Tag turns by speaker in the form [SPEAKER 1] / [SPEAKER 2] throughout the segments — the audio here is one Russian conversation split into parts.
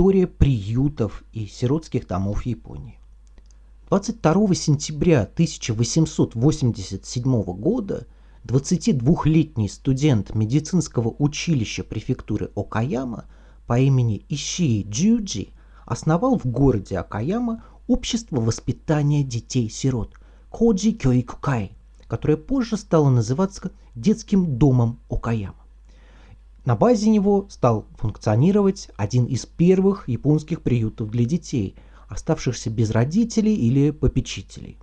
[SPEAKER 1] История приютов и сиротских домов Японии. 22 сентября 1887 года 22-летний студент медицинского училища префектуры Окаяма по имени Ишии Джуджи основал в городе Окаяма общество воспитания детей-сирот Коджи Кёикукай, которое позже стало называться детским домом Окаяма. На базе него стал функционировать один из первых японских приютов для детей, оставшихся без родителей или попечителей.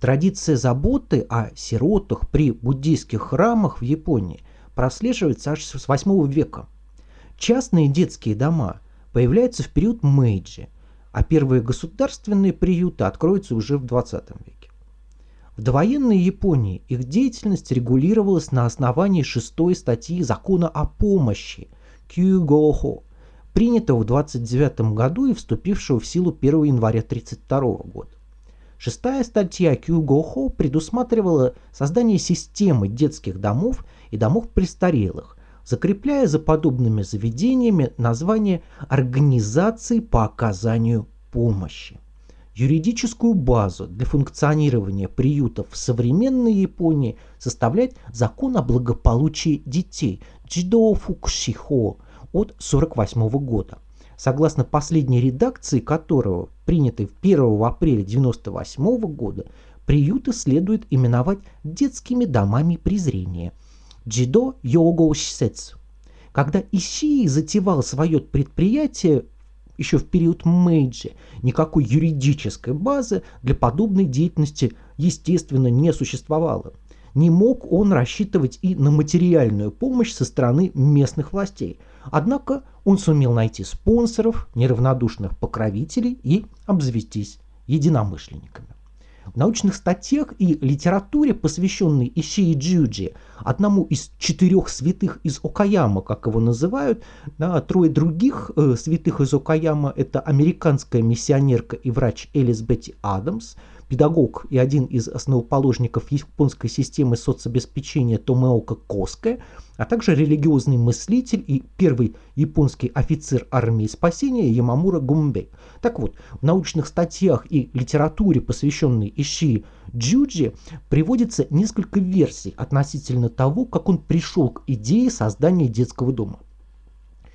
[SPEAKER 1] Традиция заботы о сиротах при буддийских храмах в Японии прослеживается аж с 8 века. Частные детские дома появляются в период Мэйджи, а первые государственные приюты откроются уже в 20 веке. В довоенной Японии их деятельность регулировалась на основании шестой статьи закона о помощи Кюгохо, принятого в 29 году и вступившего в силу 1 января 1932 года. Шестая статья Кюгохо предусматривала создание системы детских домов и домов престарелых, закрепляя за подобными заведениями название организаций по оказанию помощи. Юридическую базу для функционирования приютов в современной Японии составляет закон о благополучии детей Джидо Фукшихо от 1948 года, согласно последней редакции которого, принятой 1 апреля 1998 года, приюты следует именовать детскими домами презрения Джидо Його. Когда Ишии затевал свое предприятие еще в период Мэйджи никакой юридической базы для подобной деятельности, естественно, не существовало. Не мог он рассчитывать и на материальную помощь со стороны местных властей. Однако он сумел найти спонсоров, неравнодушных покровителей и обзавестись единомышленниками. Научных статьях и литературе, посвященной Ишии Джуджи, одному из четырех святых из Окаяма, как его называют, да, трое других э, святых из Окаяма – это американская миссионерка и врач Элис Бетти Адамс – педагог и один из основоположников японской системы соцобеспечения Томеока Коска, а также религиозный мыслитель и первый японский офицер армии спасения Ямамура Гумбе. Так вот, в научных статьях и литературе, посвященной Иши Джуджи, приводится несколько версий относительно того, как он пришел к идее создания детского дома.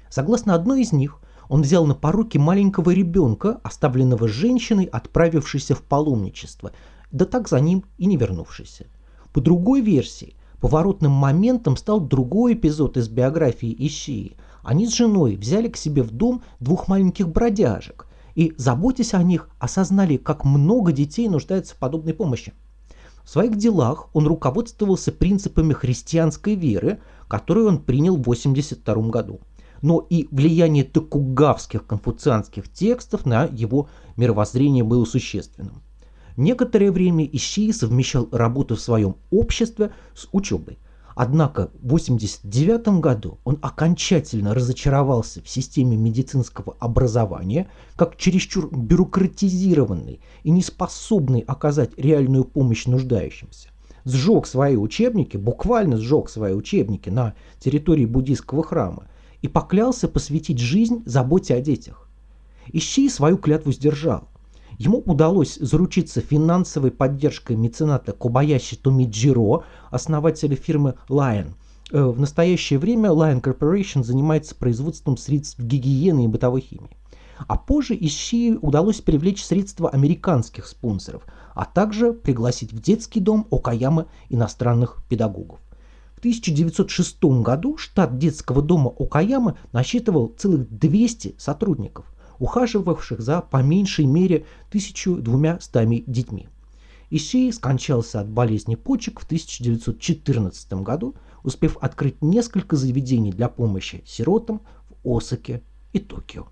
[SPEAKER 1] Согласно одной из них, он взял на поруки маленького ребенка, оставленного женщиной, отправившейся в паломничество, да так за ним и не вернувшейся. По другой версии, поворотным моментом стал другой эпизод из биографии Ишии. Они с женой взяли к себе в дом двух маленьких бродяжек и, заботясь о них, осознали, как много детей нуждается в подобной помощи. В своих делах он руководствовался принципами христианской веры, которую он принял в 1982 году – но и влияние токугавских конфуцианских текстов на его мировоззрение было существенным. Некоторое время Ищии совмещал работу в своем обществе с учебой. Однако в 1989 году он окончательно разочаровался в системе медицинского образования как чересчур бюрократизированный и неспособный оказать реальную помощь нуждающимся. Сжег свои учебники, буквально сжег свои учебники на территории буддийского храма и поклялся посвятить жизнь заботе о детях. Ищи свою клятву сдержал. Ему удалось заручиться финансовой поддержкой мецената Кобаяши Томиджиро, основателя фирмы Lion. Э, в настоящее время Lion Corporation занимается производством средств гигиены и бытовой химии. А позже Ищи удалось привлечь средства американских спонсоров, а также пригласить в детский дом Окаяма иностранных педагогов. 1906 году штат детского дома Окаяма насчитывал целых 200 сотрудников, ухаживавших за по меньшей мере 1200 детьми. Ищей скончался от болезни почек в 1914 году, успев открыть несколько заведений для помощи сиротам в Осаке и Токио.